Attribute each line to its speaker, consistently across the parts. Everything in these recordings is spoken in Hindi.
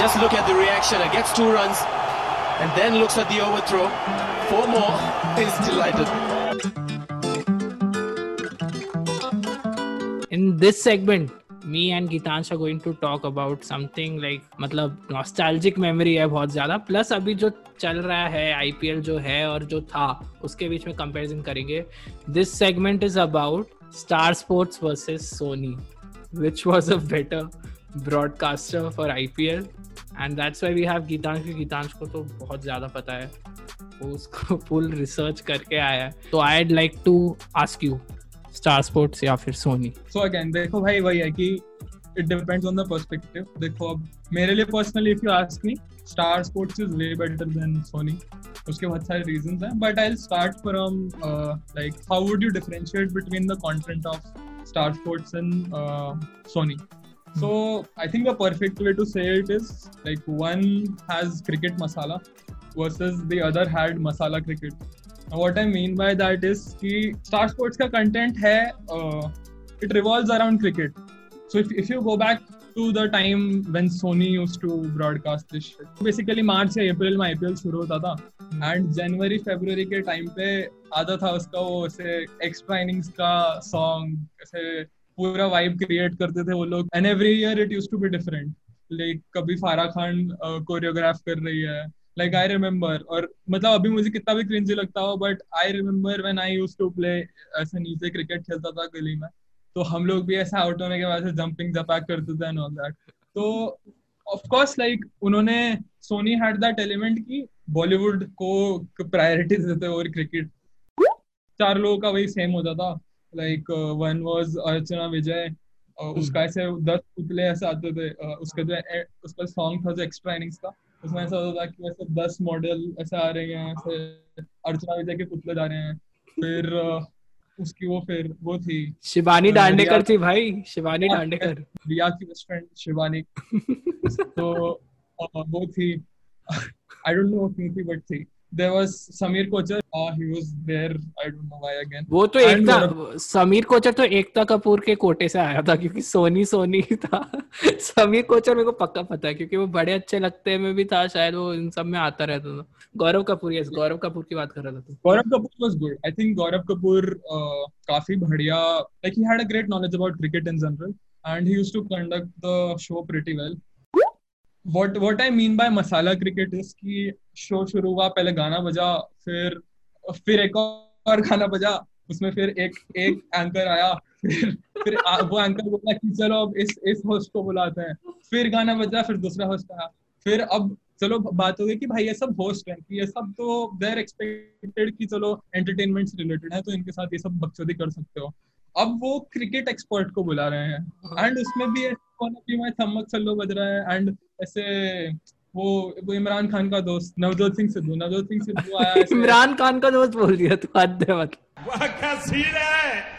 Speaker 1: just look at the reaction. It gets two runs and then looks at the overthrow. Four more. Is delighted.
Speaker 2: In this segment, me and Gitansh are going to talk about something like मतलब nostalgic memory है बहुत ज़्यादा प्लस अभी जो चल रहा है आईपीएल जो है और जो था उसके बीच में कंपैरिजन करेंगे this segment is about Star Sports versus Sony which was a for I P L and that's why we have Geetansh Geetansh को तो बहुत ज़्यादा पता है। वो उसको फुल रिसर्च करके आया है। तो I'd like to ask you Star Sports या फिर सोनी
Speaker 3: सो अगेन देखो भाई, वही है कि it depends on the perspective देखो, अब मेरे लिए personally if you ask me Star Sports is way better than Sony उसके बहुत सारे रीजन हैं but I start from like how would you differentiate between the content of Star Sports and Sony So I think the perfect way to say it is like one has cricket masala versus the other had masala cricket. Now what I mean by that is कि Star Sports का content है uh, it revolves around cricket. So if, if you go back to the time when Sony used to broadcast this shit, basically मार्च या अप्रैल में आईपीएल शुरू होता था एंड जनवरी फरवरी के टाइम पे आता था उसका वो ऐसे एक्स्ट्रा इनिंग्स का सॉन्ग ऐसे पूरा वाइब क्रिएट करते थे वो लोग. And every year it used to be different like कभी फारा खान कोरियोग्राफ कर रही है. लाइक आई रिमेम्बर और मतलब अभी मुझे कितना भी क्रिंजी लगता हो but I remember when I used to play ऐसे नीचे क्रिकेट खेलता था गली में. तो हम लोग भी ऐसे आउट होने के बाद जंपिंग जपैक करते थे एंड ऑल दैट तो ऑफ़ कोर्स लाइक उन्होंने सोनी हैड दैट एलिमेंट की बॉलीवुड को प्रायोरिटी देते और क्रिकेट चार लोगों का वही सेम होता था. Like one was Archana Vijay उसका ऐसे दस पुतले ऐसे आते थे। Uh, उसका जो उसका सॉन्ग था जो एक्स्ट्रा इनिंग्स का उसमें ऐसा होता था कि ऐसे दस मॉडल ऐसे आ रहे हैं ऐसे अर्चना विजय के पुतले जा रहे हैं। फिर उसकी वो फिर वो थी
Speaker 2: शिवानी डांडेकर थी भाई शिवानी डांडेकर।
Speaker 3: रिया की बेस्ट फ्रेंड शिवानी। तो वो थी। आई डोंट नो थी बट थी। There was Samir Kochar. Uh, he was there. I don't know why again.
Speaker 2: वो तो एकता समीर कोचर तो एकता कपूर के कोटे से आया था क्योंकि सोनी सोनी था समीर कोचर मेरे को पक्का पता है क्योंकि वो बड़े अच्छे लगते में भी था शायद वो इन सब में आता रहता था गौरव कपूर यस गौरव कपूर की बात कर रहा था
Speaker 3: तू Gaurav Kapoor was good I think Gaurav Kapoor काफ़ी बढ़िया like he had a great knowledge about cricket in general and he used to conduct the show pretty well what what I mean by masala cricket is कि शो शुरू हुआ पहले गाना बजा फिर फिर एक और गाना बजा उसमें फिर एक एक एंकर आया फिर फिर आ, वो एंकर बोला कि चलो अब इस इस होस्ट को बुलाते हैं। फिर गाना बजा फिर दूसरा होस्ट आया। फिर अब चलो बात हो गई कि भाई ये सब होस्ट है कि ये सब तो देर एक्सपेक्टेड कि चलो एंटरटेनमेंट से रिलेटेड है तो इनके साथ ये सब बकचोदी कर सकते हो। अब वो क्रिकेट एक्सपर्ट को बुला रहे हैं। एंड उसमें भी थम्मक सल्लो बज रहा है एंड ऐसे वो वो इमरान खान का दोस्त नवजोत सिंह सिद्धू। नवजोत सिंह सिद्धू आया
Speaker 2: इमरान खान का दोस्त बोल दिया तू हद है
Speaker 3: मतलब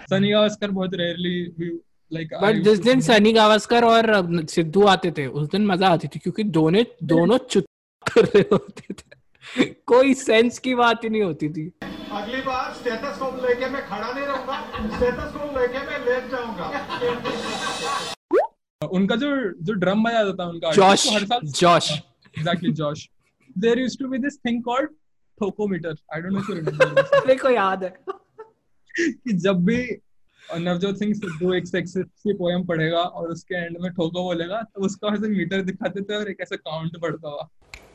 Speaker 3: सनी गावस्कर बहुत रेयरली
Speaker 2: लाइक बट जिस दिन सनी गावस्कर और सिद्धू आते थे उस दिन मज़ा आती थी क्योंकि दोनों दोनों चुत कर रहे होते थे। कोई सेंस की बात ही नहीं होती थी।
Speaker 4: अगली बार स्टेथोस्कोप लेके मैं खड़ा नहीं रहूँगा स्टेथोस्कोप लेके मैं लेट जाऊँगा।
Speaker 3: उनका जो जो ड्रम बजाता था उनका
Speaker 2: Josh Josh.
Speaker 3: Exactly Josh. There used to be this thing called ठोकोमीटर I don't know if you remember
Speaker 2: मेरे को याद है।
Speaker 3: कि जब भी नवजोत सिंह सिद्धू एक सेक्सी पोएम पढ़ेगा और उसके एंड में ठोको बोलेगा तो उसका ऐसे मीटर दिखाते थे और एक ऐसे काउंट बढ़ता हुआ।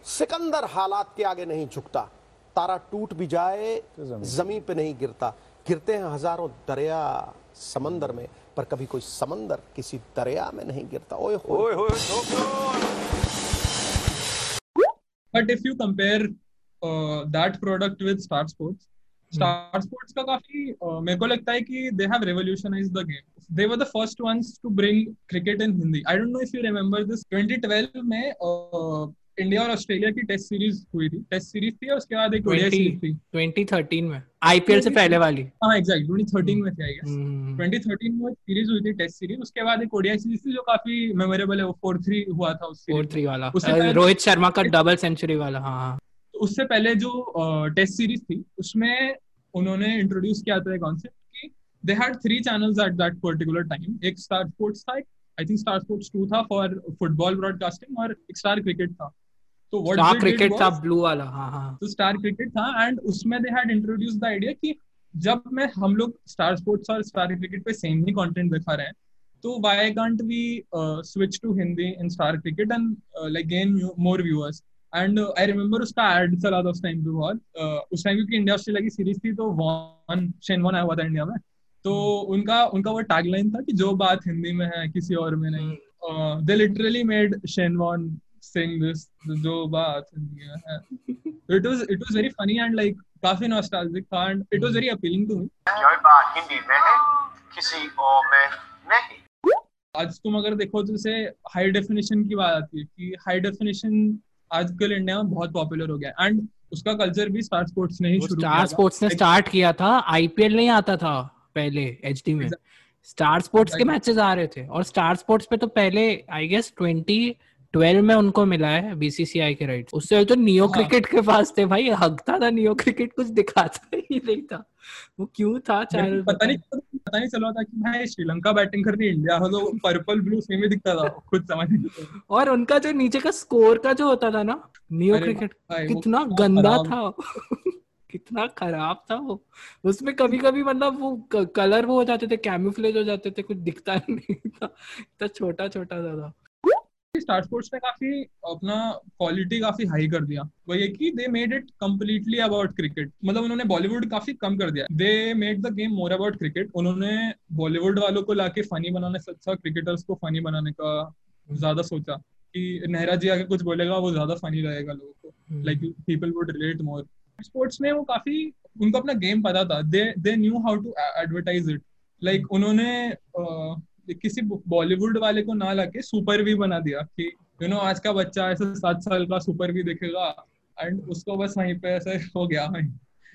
Speaker 5: सिकंदर हालात के आगे नहीं झुकता। तारा टूट भी जाए ज़मीन पे नहीं गिरता। गिरते हैं हज़ारों दरिया समंदर में। पर कभी कोई समंदर किसी दरिया में नहीं गिरता। ओए ओए
Speaker 3: but if you compare that product with Star Sports Star Sports का काफ़ी uh, मेरे को लगता है कि they have revolutionise the game they were the first ones to bring cricket in Hindi I don't know if you remember this 2012 में uh, इंडिया और ऑस्ट्रेलिया की टेस्ट सीरीज़ हुई थी। टेस्ट सीरीज़ थी और उसके बाद एक ओडीआई सीरीज़ थी।
Speaker 2: 2013 में। आईपीएल से पहले वाली।
Speaker 3: हाँ एग्जैक्ट 2013 में थी आई गेस 2013 में सीरीज़ हुई थी टेस्ट सीरीज़ उसके बाद एक ओडीआई सीरीज़ थी जो काफ़ी मेमोरेबल है वो 4-3 हुआ था उस
Speaker 2: 4-3 वाला। रोहित शर्मा का डबल सेंचुरी वाला हाँ हाँ।
Speaker 3: तो उससे पहले जो टेस्ट सीरीज़ थी उसमें उन्होंने इंट्रोड्यूस किया था कॉन्सेप्ट कि they had three channels at that particular time एक स्टार स्पोर्ट्स था I think Star Sports two था फॉर फुटबॉल ब्रॉडकास्टिंग और एक स्टार क्रिकेट था। तो व्हाट
Speaker 2: स्टार क्रिकेट था ब्लू वाला हाँ हाँ।
Speaker 3: तो स्टार क्रिकेट था एंड उसमें they had introduce the idea कि जब मैं हम लोग स्टार स्पोर्ट्स और स्टार क्रिकेट पे सेम ही कंटेंट दिखा रहे हैं तो why can't we switch to Hindi in Star Cricket and like gain more viewers and I remember उसका एड चला था उस टाइम पे बहुत uh, उस टाइम क्योंकि इंडिया ऑस्ट्रेलिया की सीरीज़ थी तो वन शेन वन आया हुआ था इंडिया में। तो। उनका उनका वो टैगलाइन था कि जो बात हिंदी में है किसी और में नहीं। They literally made Shane Warne this जो बात हिंदी में है it was it was very funny and like काफ़ी नॉस्टैल्जिक था and it was very appealing to me
Speaker 6: जो बात हिंदी में है किसी और में नहीं
Speaker 3: आज तुम अगर देखो तो जैसे हाई डेफिनेशन की बात आती है कि हाई डेफिनेशन आजकल इंडिया में बहुत पॉपुलर हो गया एंड उसका कल्चर भी स्टार स्पोर्ट्स ने ही शुरू किया
Speaker 2: स्टार स्पोर्ट्स ने स्टार्ट किया था आईपीएल नहीं आता था पहले एचडी में। स्टार स्पोर्ट्स के मैचेस आ रहे थे और स्टार स्पोर्ट्स पे तो पहले आई गेस 2012 में उनको मिला है बीसीसीआई के राइट उससे तो नियो
Speaker 3: हाँ।
Speaker 2: क्रिकेट के पास थे भाई हकता था नियो क्रिकेट कुछ दिखाता ही नहीं था। वो क्यों था चैनल
Speaker 3: पता नहीं पता नहीं चला था कि भाई श्रीलंका बैटिंग कर रही इंडिया हो तो पर्पल ब्लू सेम ही दिखता था खुद समझ नहीं
Speaker 2: और उनका जो नीचे का स्कोर का जो होता था ना नियो क्रिकेट कितना गंदा था कितना खराब था वो। उसमें कभी कभी मतलब वो कलर वो हो जाते थे कैम्यूफ्लेज हो जाते थे कुछ दिखता नहीं था। इतना छोटा छोटा सा था।
Speaker 3: स्टार स्पोर्ट्स ने काफ़ी अपना क्वालिटी काफ़ी हाई कर दिया। वो ये कि they made it completely about cricket मतलब उन्होंने बॉलीवुड काफ़ी कम कर दिया। They made the game more about cricket उन्होंने बॉलीवुड वालों को लाके फनी बनाने से अच्छा क्रिकेटर्स को फनी बनाने का ज़्यादा सोचा कि नेहरा जी आके कुछ बोलेगा वो ज़्यादा फनी रहेगा लोगों को। Like people would relate more sports में वो काफ़ी उनको अपना गेम पता था। They they knew how to advertise it like उन्होंने अ, किसी बॉलीवुड वाले को ना लाके सुपर वी बना दिया कि यू नो आज का बच्चा ऐसे सात साल का सुपर वी देखेगा एंड उसको बस वहीं पे ऐसे हो गया भाई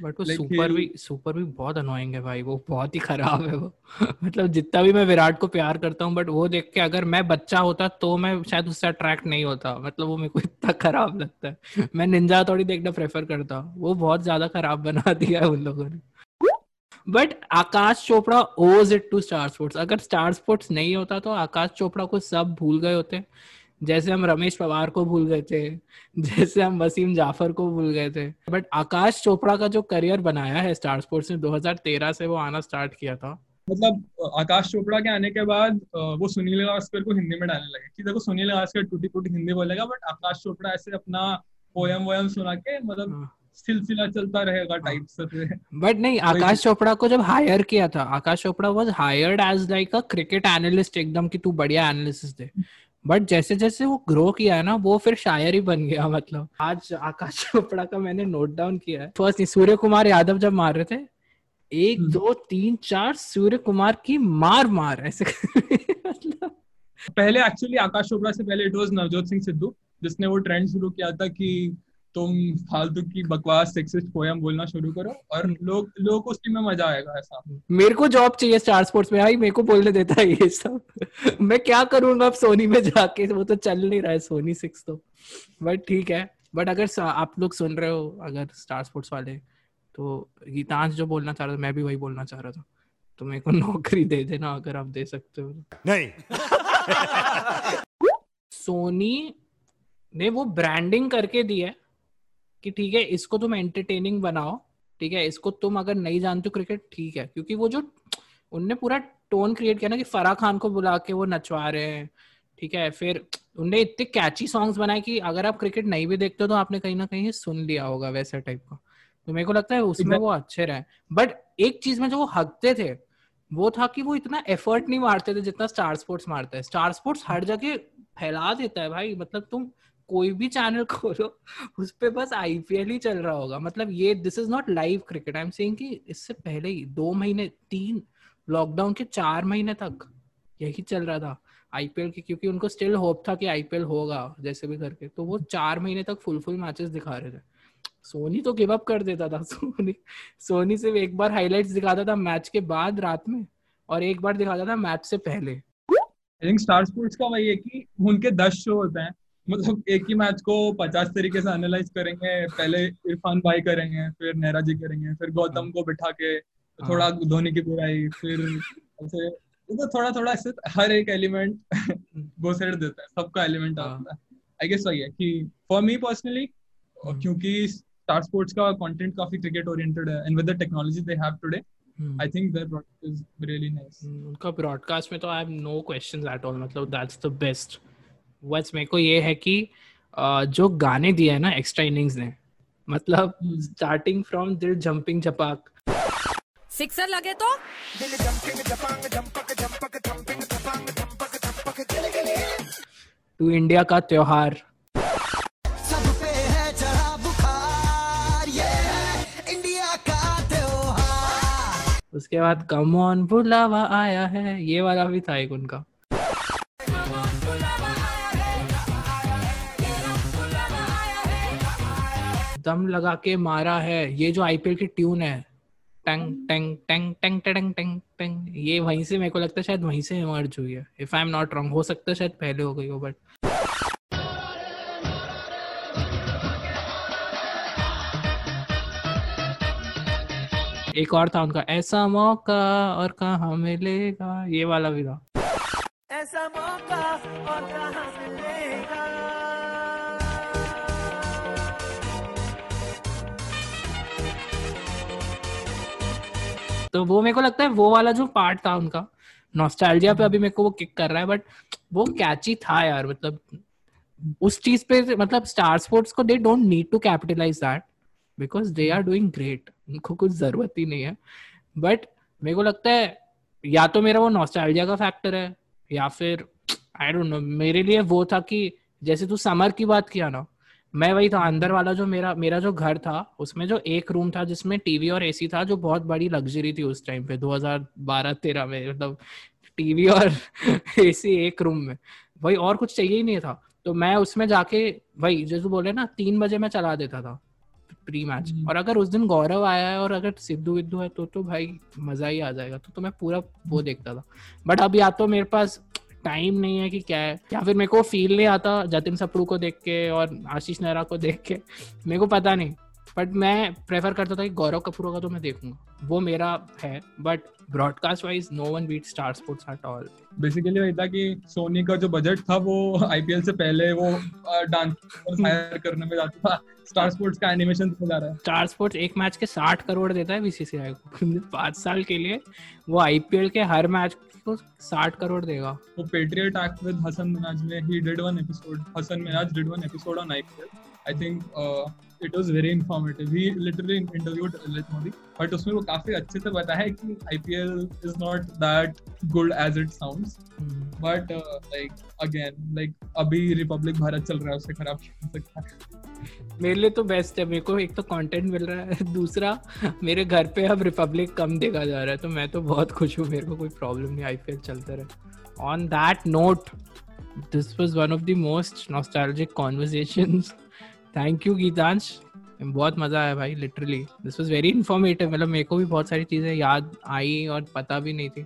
Speaker 2: बट वो सुपर भी सुपर भी बहुत अनोइंग है भाई वो बहुत ही खराब है वो। मतलब जितना भी मैं विराट को प्यार करता हूँ बट वो देख के अगर मैं बच्चा होता तो मैं शायद उससे अट्रैक्ट नहीं होता। मतलब वो मेरे को इतना खराब लगता है। मैं निंजा थोड़ी देखना प्रेफर करता। हूँ वो बहुत ज़्यादा खराब बना दिया है उन लोगों ने। But Aakash Chopra owes it to Star Sports अगर स्टार स्पोर्ट्स नहीं होता तो आकाश चोपड़ा को सब भूल गए होते। जैसे हम रमेश पवार को भूल गए थे जैसे हम वसीम जाफ़र को भूल गए थे। बट आकाश चोपड़ा का जो करियर बनाया है स्टार स्पोर्ट्स ने 2013 से वो आना स्टार्ट किया था।
Speaker 3: मतलब आकाश चोपड़ा के आने के बाद वो सुनील गावस्कर को हिंदी में डालने लगे। कि देखो सुनील गावस्कर टूटी फूटी हिंदी बोलेगा बट आकाश चोपड़ा ऐसे अपना पोयम वोयम सुना के मतलब
Speaker 2: हाँ।
Speaker 3: सिलसिला चलता रहेगा टाइप से
Speaker 2: बट नहीं आकाश चोपड़ा को जब हायर किया था Aakash Chopra was hired as like a cricket analyst एकदम कि तू बढ़िया एनालिसिस दे। बट जैसे जैसे वो ग्रो किया है ना वो फिर शायर ही बन गया मतलब। आज आकाश चोपड़ा का मैंने नोट डाउन किया है। फ़र्स्ट सूर्य कुमार यादव जब मार रहे थे एक
Speaker 3: हम्म।
Speaker 2: दो तीन चार सूर्य कुमार की मार मार ऐसे मतलब।
Speaker 3: पहले एक्चुअली आकाश चोपड़ा से पहले इट वॉज़ नवजोत सिंह सिद्धू जिसने वो ट्रेंड शुरू किया था कि तुम फालतू की बकवास सेक्सिस्ट पोयम बोलना शुरू करो और लोग लोगों को उसी में मज़ा आएगा ऐसा।
Speaker 2: मेरे को जॉब चाहिए स्टार स्पोर्ट्स में भाई मेरे को बोलने देता है ये सब। मैं क्या करूँगा अब सोनी में जाके? वो तो चल नहीं रहा है सोनी सिक्स तो। बट ठीक है। बट अगर आप लोग सुन रहे हो अगर स्टार स्पोर्ट्स वाले तो गीतांश जो बोलना चाह रहा था मैं भी वही बोलना चाह रहा था। तो मेरे को नौकरी दे देना अगर आप दे सकते हो।
Speaker 6: नहीं।
Speaker 2: सोनी ने वो ब्रांडिंग करके दी है। कि ठीक है इसको तुम एंटरटेनिंग बनाओ ठीक है इसको तुम अगर नहीं जानते हो क्रिकेट ठीक है क्योंकि वो जो उनने पूरा टोन क्रिएट किया ना कि फराह खान को बुला के वो नचवा रहे हैं ठीक है फिर उनने इतने कैची सॉन्ग्स बनाए कि अगर आप क्रिकेट नहीं भी देखते हो तो आपने कहीं ना कहीं सुन लिया होगा वैसे टाइप का। तो मेरे को लगता है उसमें वो अच्छे रहे। बट एक चीज़ में जो वो हकते थे वो था कि वो इतना एफर्ट नहीं मारते थे जितना स्टार स्पोर्ट्स मारता है। स्टार स्पोर्ट्स हर जगह फैला देता है भाई मतलब तुम कोई भी चैनल खोलो, उस पे बस आईपीएल ही चल रहा होगा। मतलब ये this is not live cricket I am saying कि इससे पहले ही, दो महीने, तीन लॉकडाउन के चार महीने तक यही चल रहा था आईपीएल की, क्योंकि उनको स्टिल होप था कि आईपीएल होगा, जैसे भी करके। तो वो चार महीने तक फुल फुल मैचेस दिखा रहे थे। सोनी तो गिव अप कर देता था, सोनी सोनी सिर्फ़ एक बार हाइलाइट्स दिखाता था मैच के बाद रात में, और एक बार दिखाता था मैच से पहले।
Speaker 3: स्टार स्पोर्ट्स का वही है कि उनके दस शो होते हैं मतलब एक ही मैच को पचास तरीके से एनालाइज करेंगे पहले इरफान भाई करेंगे फिर नेहरा जी करेंगे फिर गौतम को बिठा के थोड़ा धोनी की बुराई फिर ऐसे तो थोड़ा थोड़ा ऐसे हर एक एलिमेंट घुसेड़ देता है सबका एलिमेंट
Speaker 2: हाँ।
Speaker 3: आता है आई गेस वही है कि फॉर मी पर्सनली। क्योंकि स्टार स्पोर्ट्स का कंटेंट काफ़ी क्रिकेट ओरिएंटेड है and with the technology they have today. I think their product is really nice
Speaker 2: उनका ब्रॉडकास्ट में तो I have no questions at all मतलब दैट्स द बेस्ट बस मेरे को ये है कि जो गाने दिए हैं ना एक्स्ट्रा इनिंग्स ने मतलब
Speaker 3: हम्म।
Speaker 2: स्टार्टिंग फ्रॉम दिल जंपिंग जपाक
Speaker 7: सिक्सर लगे तो?
Speaker 2: दिल जंपिंग टू इंडिया का त्योहार।
Speaker 8: सब पे है चढ़ा बुखार ये है इंडिया का त्योहार।
Speaker 2: उसके बाद कम ऑन बुलावा आया है। ये वाला भी था एक उनका। दम लगा के मारा है। ये जो आईपीएल की ट्यून है। टंग टंग टंग टंग टंग टंग टंग। ये वहीं से मेरे को लगता है शायद वहीं से इमर्ज हुई है। If I am not wrong हो सकता है शायद पहले हो गई हो बट एक और था उनका, ऐसा मौका और कहा मिलेगा? ये वाला भी था।
Speaker 8: ऐसा मौका और कहाँ मिलेगा?
Speaker 2: तो वो मेरे को लगता है वो वाला जो पार्ट था उनका नॉस्टैल्जिया पे अभी मेरे को वो किक कर रहा है बट वो कैची था यार मतलब उस चीज़ पे मतलब स्टार स्पोर्ट्स को they don't need to capitalise that because they are doing great उनको कुछ ज़रूरत ही नहीं है। बट मेरे को लगता है या तो मेरा वो नॉस्टैल्जिया का फैक्टर है या फिर आई डोंट नो मेरे लिए वो था कि जैसे तू समर की बात किया ना मैं वही था अंदर वाला जो मेरा मेरा जो घर था उसमें जो एक रूम था जिसमें टीवी और एसी था जो बहुत बड़ी लग्जरी थी उस टाइम पे 2012-13 में मतलब टीवी और एसी एक रूम में। वही और कुछ चाहिए ही नहीं था। तो मैं उसमें जाके वही जैसे बोले ना तीन बजे मैं चला देता था प्री मैच
Speaker 3: हम्म।
Speaker 2: और अगर उस दिन गौरव आया है और अगर सिद्धू विद्धू है तो तो भाई मज़ा ही आ जाएगा। तो तो मैं पूरा वो देखता था। बट अब या तो मेरे पास टाइम नहीं है कि क्या है। या फिर मेरे को फील नहीं आता जतिन सप्रू को देख के और आशीष नेहरा को देख के। मेरे को पता नहीं। बट मैं प्रेफर करता था कि गौरव कपूर का तो मैं देखूँगा। वो मेरा है but broadcast wise no one beat Star Sports at all
Speaker 3: basically वही था कि सोनी का जो बजट था वो आईपीएल से पहले वो डांस हायर करने में जाता था। स्टार स्पोर्ट्स का एनिमेशन में जा रहा है।
Speaker 2: स्टार स्पोर्ट्स एक मैच के साठ करोड़ देता है बीसीसीआई को। पाँच साल के लिए वो आईपीएल के हर मैच को साठ करोड़ देगा।
Speaker 3: वो Patriot Act with Hasan Minhaj में ही did one episode Hasan Minhaj did one episode on IPL I think it was very informative he literally interviewed Lalit Modi but उसमें वो काफ़ी अच्छे से बताया है कि IPL is not that good as it sounds but like again like अभी रिपब्लिक भारत चल रहा है उससे खराब हो सकता है।
Speaker 2: मेरे लिए तो बेस्ट है मेरे को एक तो कंटेंट मिल रहा है दूसरा मेरे घर पे अब रिपब्लिक कम देखा जा रहा है तो मैं तो बहुत खुश हूँ मेरे को कोई प्रॉब्लम नहीं आईपीएल चलते रहे। On that note this was one of the most nostalgic conversations thank you Geetansh बहुत मज़ा आया भाई literally this was very informative मतलब मेरे को भी बहुत सारी चीज़ें याद आई और पता भी नहीं थी।